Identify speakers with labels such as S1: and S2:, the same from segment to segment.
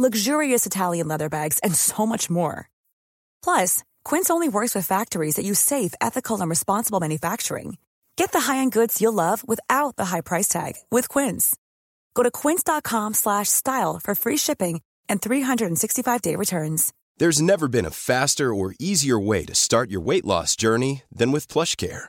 S1: luxurious Italian leather bags, and so much more. Plus, Quince only works with factories that use safe, ethical, and responsible manufacturing. Get the high-end goods you'll love without the high price tag with Quince. Go to quince.com/style for free shipping and 365-day returns.
S2: There's never been a faster or easier way to start your weight loss journey than with PlushCare.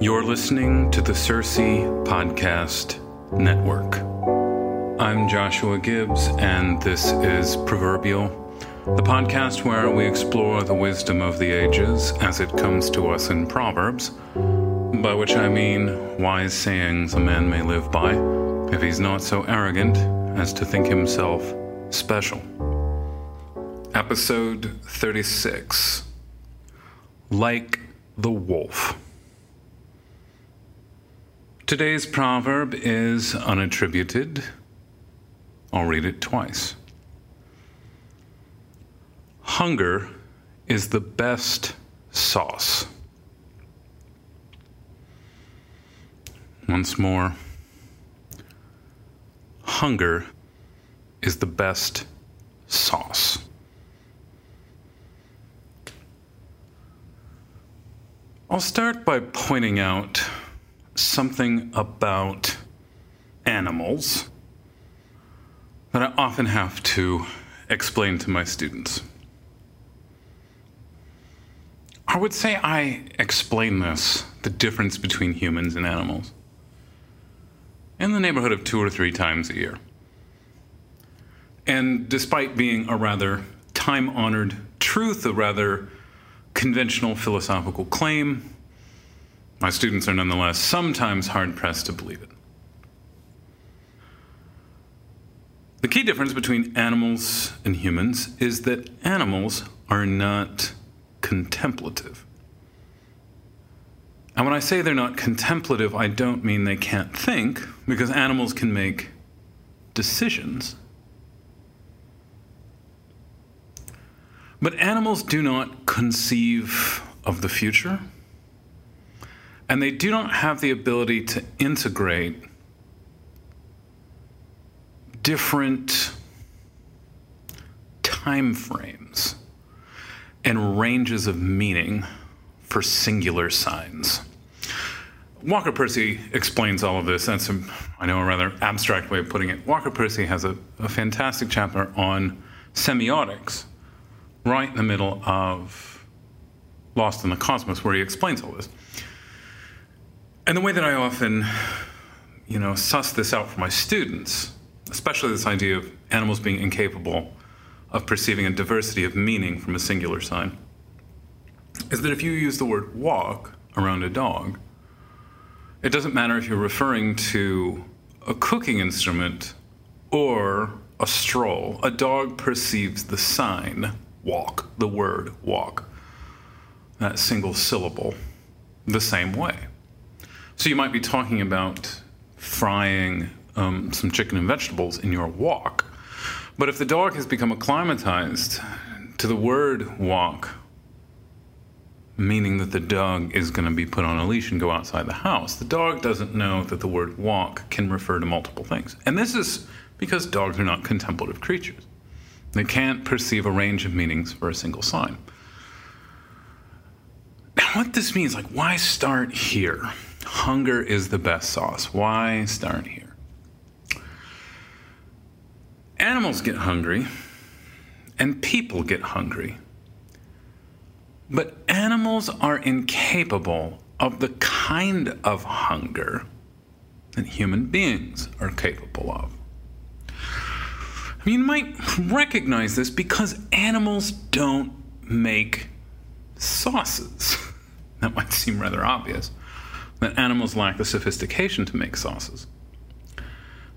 S3: You're listening to the Circe Podcast Network. I'm Joshua Gibbs, and this is Proverbial the podcast where we explore the wisdom of the ages as it comes to us in Proverbs, by which I mean wise sayings a man may live by if he's not so arrogant as to think himself special. Episode 36 Like the Wolf. Today's proverb is unattributed. I'll read it twice. Hunger is the best sauce. Once more, hunger is the best sauce. I'll start by pointing out something about animals that I often have to explain to my students. I would say I explain this, the difference between humans and animals, in the neighborhood of two or three times a year. And despite being a rather time honored truth, a rather conventional philosophical claim, my students are nonetheless sometimes hard pressed to believe it. The key difference between animals and humans is that animals are not contemplative. And when I say they're not contemplative, I don't mean they can't think, because animals can make decisions. But animals do not conceive of the future, and they do not have the ability to integrate different time frames and ranges of meaning for singular signs. Walker Percy explains all of this. That's, a, I know, a rather abstract way of putting it. Walker Percy has a, a fantastic chapter on semiotics right in the middle of Lost in the Cosmos, where he explains all this. And the way that I often, you know, suss this out for my students, especially this idea of animals being incapable of perceiving a diversity of meaning from a singular sign is that if you use the word walk around a dog, it doesn't matter if you're referring to a cooking instrument or a stroll. A dog perceives the sign walk, the word walk, that single syllable, the same way. So you might be talking about frying um, some chicken and vegetables in your wok but if the dog has become acclimatized to the word walk, meaning that the dog is going to be put on a leash and go outside the house, the dog doesn't know that the word walk can refer to multiple things. And this is because dogs are not contemplative creatures. They can't perceive a range of meanings for a single sign. Now, what this means, like, why start here? Hunger is the best sauce. Why start here? Animals get hungry, and people get hungry. But animals are incapable of the kind of hunger that human beings are capable of. You might recognize this because animals don't make sauces. that might seem rather obvious, that animals lack the sophistication to make sauces.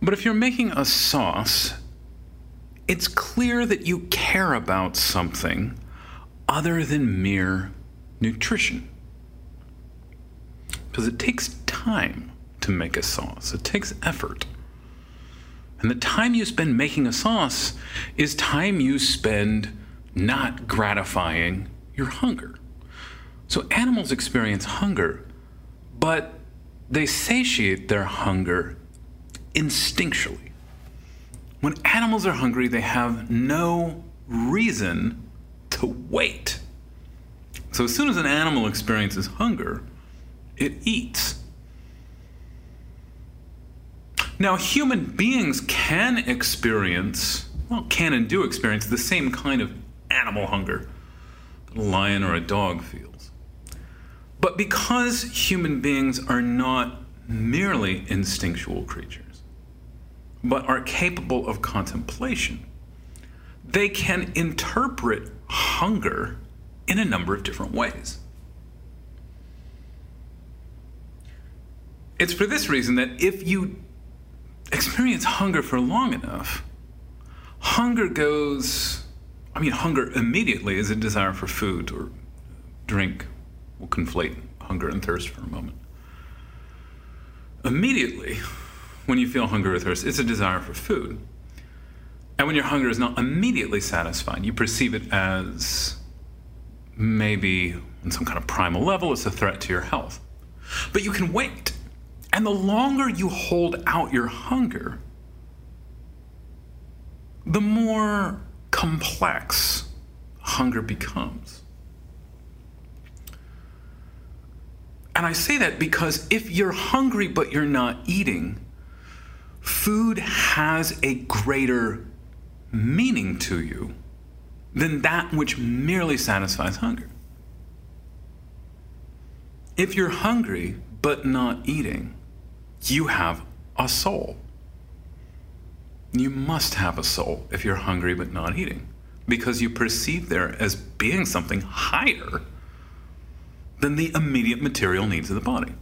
S3: But if you're making a sauce, it's clear that you care about something other than mere nutrition. Because it takes time to make a sauce, it takes effort. And the time you spend making a sauce is time you spend not gratifying your hunger. So animals experience hunger, but they satiate their hunger instinctually. When animals are hungry, they have no reason to wait. So as soon as an animal experiences hunger, it eats. Now, human beings can experience, well, can and do experience the same kind of animal hunger that a lion or a dog feels. But because human beings are not merely instinctual creatures, but are capable of contemplation, they can interpret hunger in a number of different ways. It's for this reason that if you experience hunger for long enough, hunger goes, I mean, hunger immediately is a desire for food or drink. We'll conflate hunger and thirst for a moment. Immediately, when you feel hunger or thirst, it's a desire for food. And when your hunger is not immediately satisfied, you perceive it as maybe on some kind of primal level, it's a threat to your health. But you can wait and the longer you hold out your hunger, the more complex hunger becomes. And I say that because if you're hungry but you're not eating, food has a greater meaning to you than that which merely satisfies hunger. If you're hungry but not eating, you have a soul. You must have a soul if you're hungry but not eating, because you perceive there as being something higher than the immediate material needs of the body.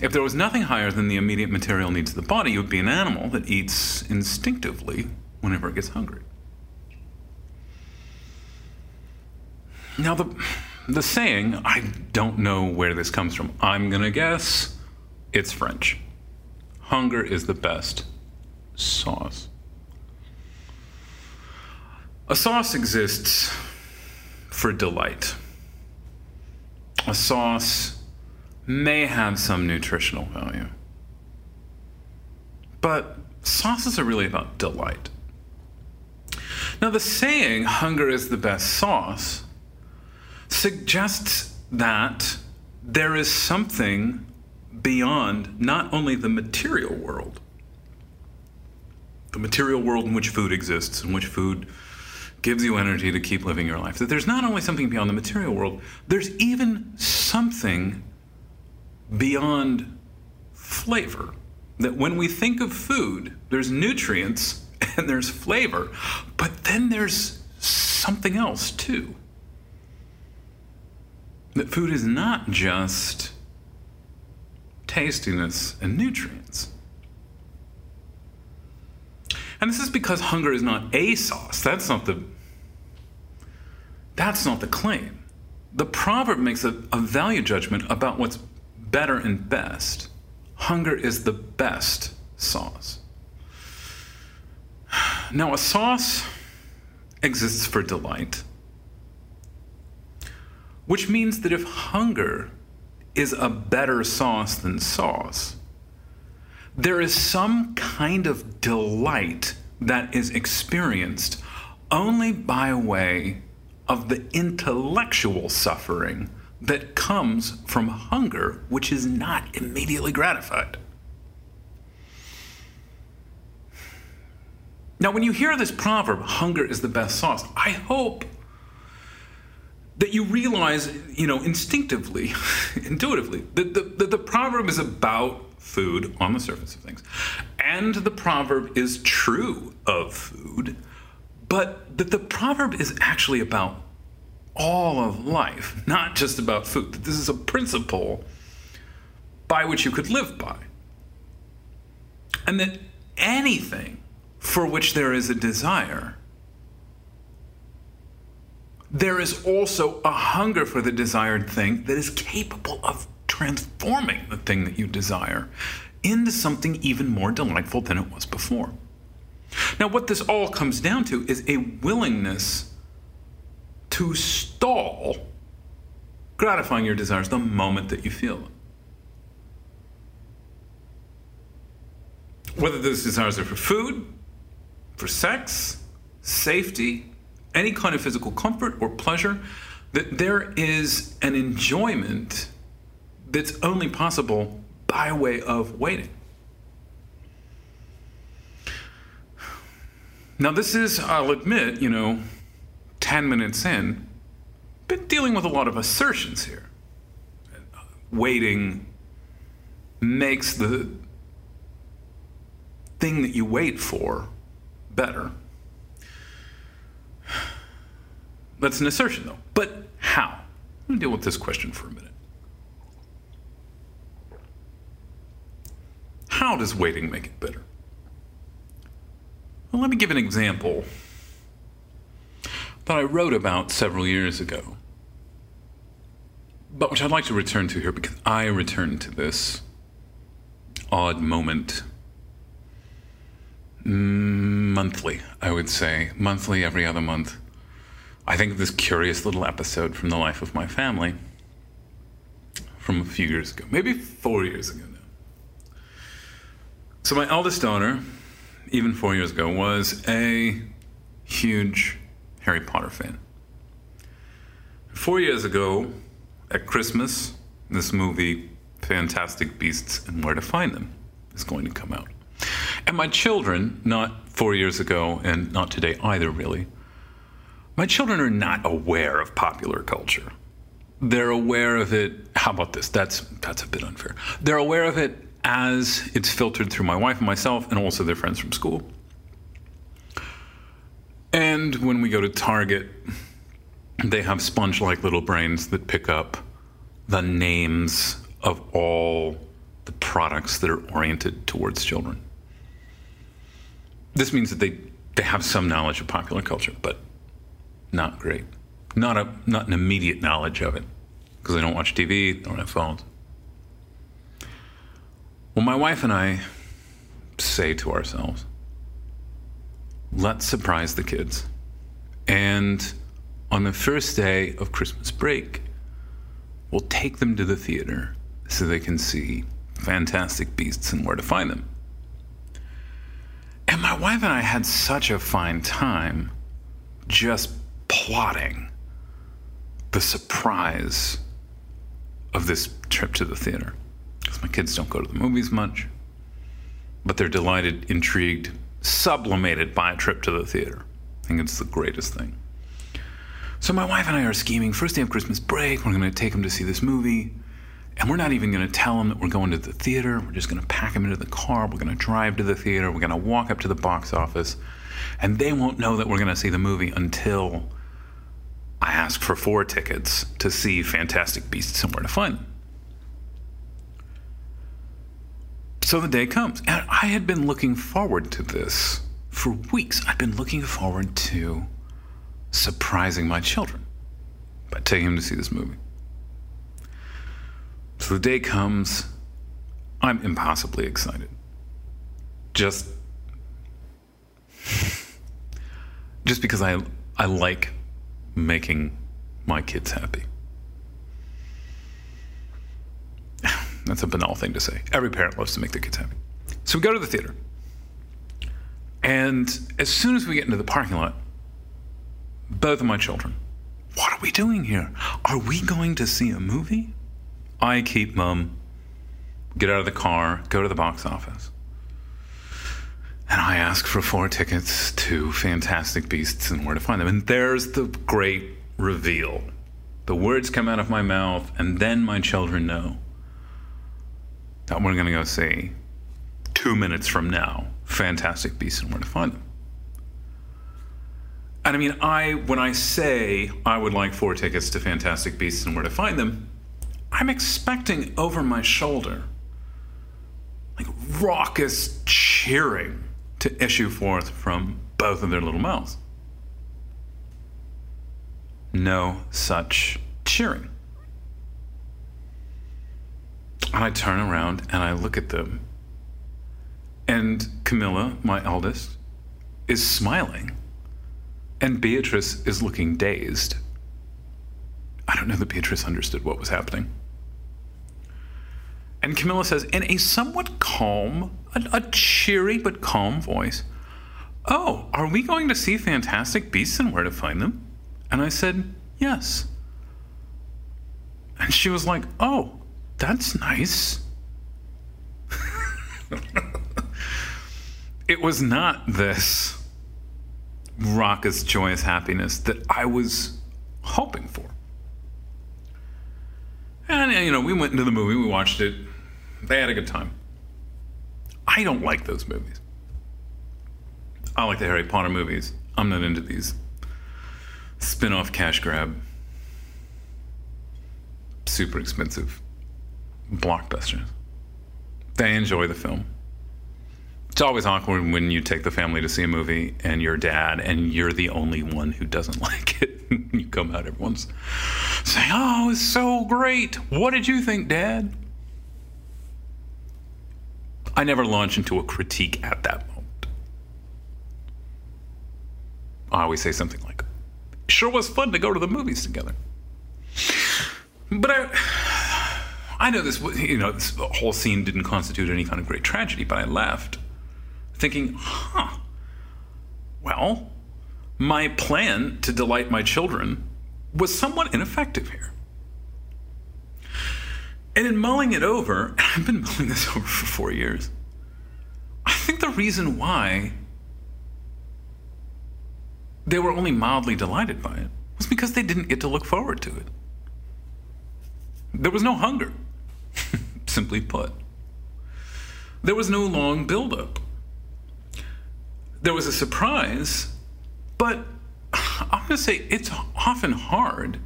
S3: If there was nothing higher than the immediate material needs of the body, you would be an animal that eats instinctively whenever it gets hungry. Now, the, the saying, I don't know where this comes from. I'm going to guess it's French. Hunger is the best sauce. A sauce exists for delight. A sauce may have some nutritional value. But sauces are really about delight. Now, the saying, hunger is the best sauce, suggests that there is something beyond not only the material world, the material world in which food exists, in which food gives you energy to keep living your life, that there's not only something beyond the material world, there's even something beyond flavor. That when we think of food, there's nutrients and there's flavor, but then there's something else too. That food is not just tastiness, and nutrients. And this is because hunger is not a sauce. That's not the that's not the claim. The proverb makes a, a value judgment about what's better and best. Hunger is the best sauce. Now, a sauce exists for delight, which means that if hunger is a better sauce than sauce. There is some kind of delight that is experienced only by way of the intellectual suffering that comes from hunger, which is not immediately gratified. Now, when you hear this proverb, hunger is the best sauce, I hope that you realize, you know, instinctively, intuitively, that the, that the proverb is about food on the surface of things. And the proverb is true of food, but that the proverb is actually about all of life, not just about food. That this is a principle by which you could live by. And that anything for which there is a desire, there is also a hunger for the desired thing that is capable of transforming the thing that you desire into something even more delightful than it was before. Now, what this all comes down to is a willingness to stall gratifying your desires the moment that you feel them. Whether those desires are for food, for sex, safety, any kind of physical comfort or pleasure, that there is an enjoyment that's only possible by way of waiting. Now, this is, I'll admit, you know, 10 minutes in, been dealing with a lot of assertions here. Waiting makes the thing that you wait for better. That's an assertion, though. But how? Let me deal with this question for a minute. How does waiting make it better? Let me give an example that I wrote about several years ago, but which I'd like to return to here because I return to this odd moment monthly, I would say, monthly, every other month. I think of this curious little episode from the life of my family from a few years ago, maybe four years ago now. So, my eldest daughter, even four years ago, was a huge Harry Potter fan. Four years ago, at Christmas, this movie, Fantastic Beasts and Where to Find Them, is going to come out. And my children, not four years ago and not today either, really, my children are not aware of popular culture. They're aware of it. How about this? That's that's a bit unfair. They're aware of it as it's filtered through my wife and myself and also their friends from school. And when we go to Target, they have sponge like little brains that pick up the names of all the products that are oriented towards children. This means that they, they have some knowledge of popular culture, but not great. Not, a, not an immediate knowledge of it because they don't watch TV, they don't have phones. Well, my wife and I say to ourselves, let's surprise the kids. And on the first day of Christmas break, we'll take them to the theater so they can see fantastic beasts and where to find them. And my wife and I had such a fine time just plotting the surprise of this trip to the theater because my kids don't go to the movies much, but they're delighted, intrigued, sublimated by a trip to the theater. I think it's the greatest thing. So my wife and I are scheming. First day of Christmas break, we're going to take them to see this movie. And we're not even going to tell them that we're going to the theater. We're just going to pack them into the car. We're going to drive to the theater. We're going to walk up to the box office. And they won't know that we're going to see the movie until I ask for four tickets to see Fantastic Beasts and Where to Find Them. So the day comes, and I had been looking forward to this for weeks. I'd been looking forward to surprising my children by taking them to see this movie. So the day comes, I'm impossibly excited. Just just because I I like making my kids happy. That's a banal thing to say. Every parent loves to make their kids happy. So we go to the theater. And as soon as we get into the parking lot, both of my children, what are we doing here? Are we going to see a movie? I keep mum, get out of the car, go to the box office. And I ask for four tickets to Fantastic Beasts and Where to Find Them. And there's the great reveal. The words come out of my mouth, and then my children know that we're going to go see two minutes from now Fantastic Beasts and Where to Find Them. And I mean, I when I say I would like four tickets to Fantastic Beasts and Where to Find Them, I'm expecting over my shoulder like raucous cheering to issue forth from both of their little mouths. No such cheering. And I turn around and I look at them. And Camilla, my eldest, is smiling. And Beatrice is looking dazed. I don't know that Beatrice understood what was happening. And Camilla says, in a somewhat calm, a, a, cheery but calm voice, Oh, are we going to see Fantastic Beasts and Where to Find Them? And I said, Yes. And she was like, Oh, that's nice. it was not this raucous, joyous happiness that I was hoping for. And, you know, we went into the movie, we watched it, they had a good time. I don't like those movies. I like the Harry Potter movies. I'm not into these spin off cash grab, super expensive blockbusters. They enjoy the film. It's always awkward when you take the family to see a movie and your dad and you're the only one who doesn't like it. you come out, everyone's saying, Oh, it's so great. What did you think, Dad? I never launch into a critique at that moment. I always say something like, Sure was fun to go to the movies together. But I, I know this, you know, this whole scene didn't constitute any kind of great tragedy, but I left thinking, huh, well, my plan to delight my children was somewhat ineffective here. And in mulling it over, I've been mulling this over for four years, I think the reason why they were only mildly delighted by it was because they didn't get to look forward to it. There was no hunger, simply put. There was no long buildup. There was a surprise, but I'm going to say it's often hard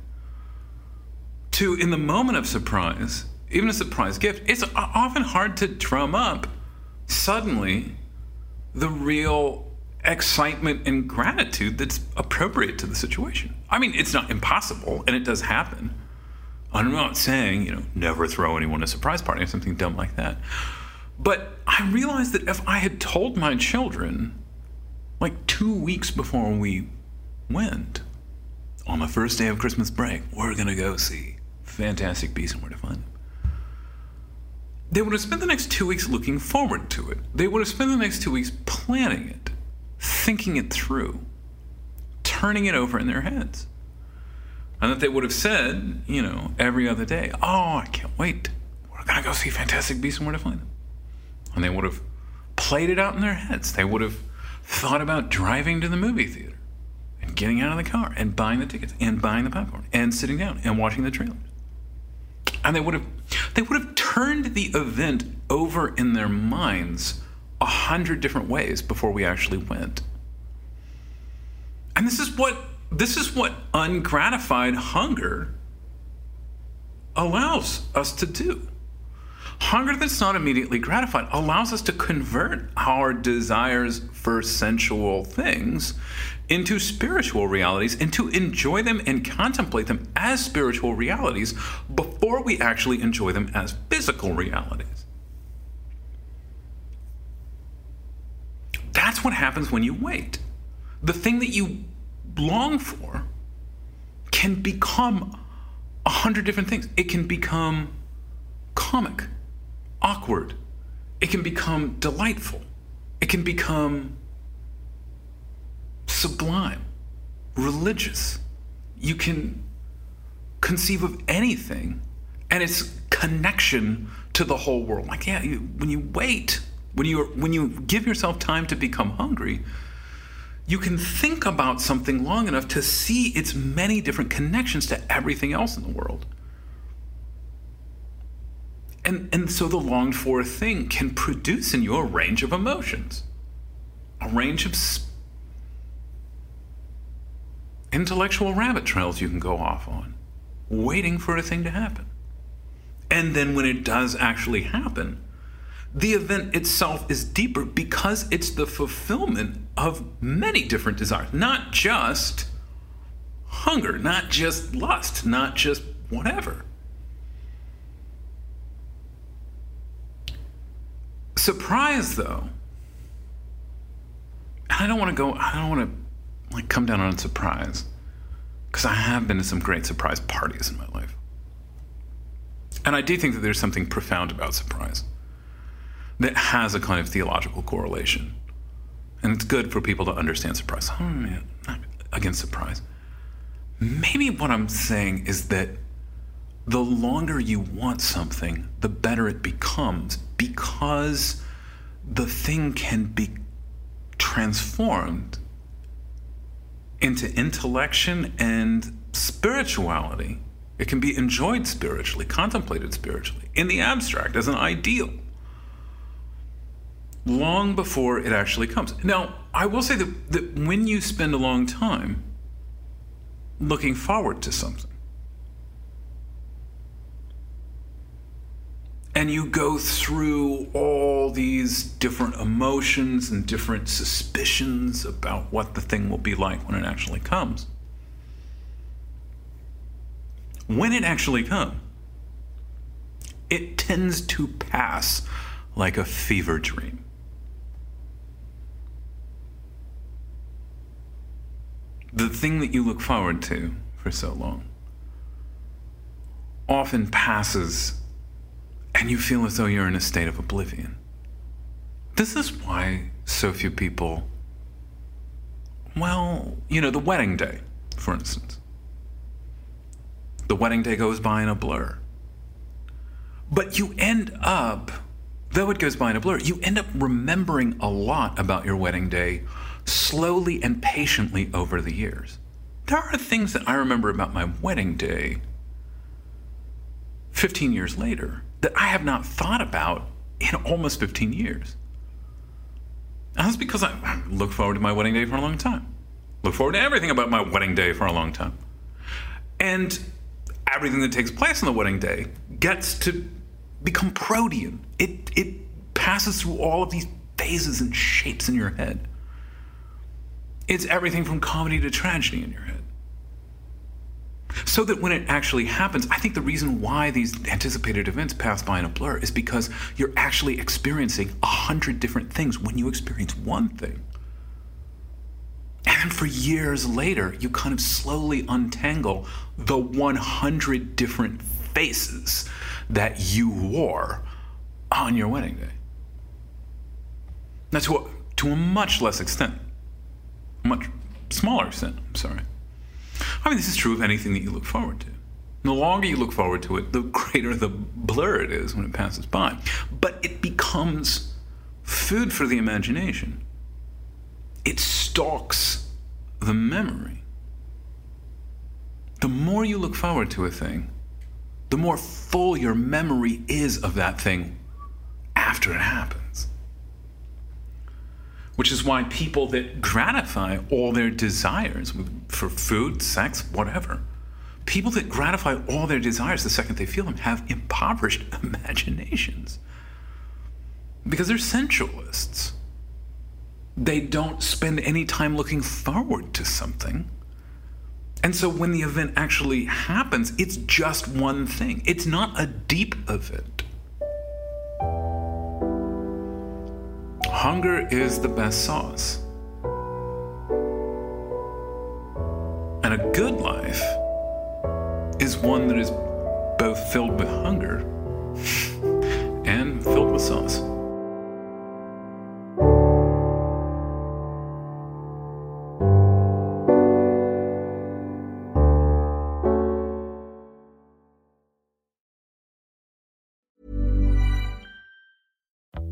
S3: to, in the moment of surprise, even a surprise gift, it's often hard to drum up suddenly the real excitement and gratitude that's appropriate to the situation. I mean, it's not impossible, and it does happen. I'm not saying, you know, never throw anyone a surprise party or something dumb like that. But I realized that if I had told my children, like two weeks before we went, on the first day of Christmas break, we're going to go see Fantastic Beasts and Where to Find Them. They would have spent the next two weeks looking forward to it. They would have spent the next two weeks planning it, thinking it through, turning it over in their heads. And that they would have said, you know, every other day, oh, I can't wait. We're going to go see Fantastic Beasts and Where to Find Them. And they would have played it out in their heads. They would have thought about driving to the movie theater and getting out of the car and buying the tickets and buying the popcorn and sitting down and watching the trailer. And they would have they would have turned the event over in their minds a hundred different ways before we actually went. And this is what this is what ungratified hunger allows us to do. Hunger that's not immediately gratified allows us to convert our desires for sensual things into spiritual realities and to enjoy them and contemplate them as spiritual realities before we actually enjoy them as physical realities. That's what happens when you wait. The thing that you long for can become a hundred different things. It can become comic, awkward. It can become delightful. It can become sublime, religious. You can conceive of anything and its connection to the whole world. Like, yeah, you, when you wait, when you when you give yourself time to become hungry, you can think about something long enough to see its many different connections to everything else in the world. And, and so the longed for thing can produce in you a range of emotions, a range of sp- intellectual rabbit trails you can go off on, waiting for a thing to happen. And then when it does actually happen, the event itself is deeper because it's the fulfillment of many different desires, not just hunger, not just lust, not just whatever. Surprise, though, I don't want to go, I don't want to like come down on surprise because I have been to some great surprise parties in my life. And I do think that there's something profound about surprise that has a kind of theological correlation. And it's good for people to understand surprise. Not against surprise. Maybe what I'm saying is that the longer you want something, the better it becomes because the thing can be transformed into intellection and spirituality. It can be enjoyed spiritually, contemplated spiritually, in the abstract as an ideal long before it actually comes. Now, I will say that, that when you spend a long time looking forward to something, and you go through all these different emotions and different suspicions about what the thing will be like when it actually comes. When it actually comes, it tends to pass like a fever dream. The thing that you look forward to for so long often passes and you feel as though you're in a state of oblivion. This is why so few people, well, you know, the wedding day, for instance. The wedding day goes by in a blur. But you end up, though it goes by in a blur, you end up remembering a lot about your wedding day slowly and patiently over the years. There are things that I remember about my wedding day 15 years later that I have not thought about in almost 15 years. And that's because I look forward to my wedding day for a long time. Look forward to everything about my wedding day for a long time. And everything that takes place on the wedding day gets to become protean. It, it passes through all of these phases and shapes in your head. It's everything from comedy to tragedy in your head. So that when it actually happens, I think the reason why these anticipated events pass by in a blur is because you're actually experiencing a hundred different things when you experience one thing. And for years later, you kind of slowly untangle the 100 different faces that you wore on your wedding day. Now, to a, to a much less extent, much smaller sin. I'm sorry. I mean, this is true of anything that you look forward to. The longer you look forward to it, the greater the blur it is when it passes by. But it becomes food for the imagination. It stalks the memory. The more you look forward to a thing, the more full your memory is of that thing after it happens which is why people that gratify all their desires for food, sex, whatever, people that gratify all their desires the second they feel them have impoverished imaginations because they're sensualists. They don't spend any time looking forward to something. And so when the event actually happens, it's just one thing. It's not a deep event. Hunger is the best sauce. And a good life is one that is both filled with hunger and filled with sauce.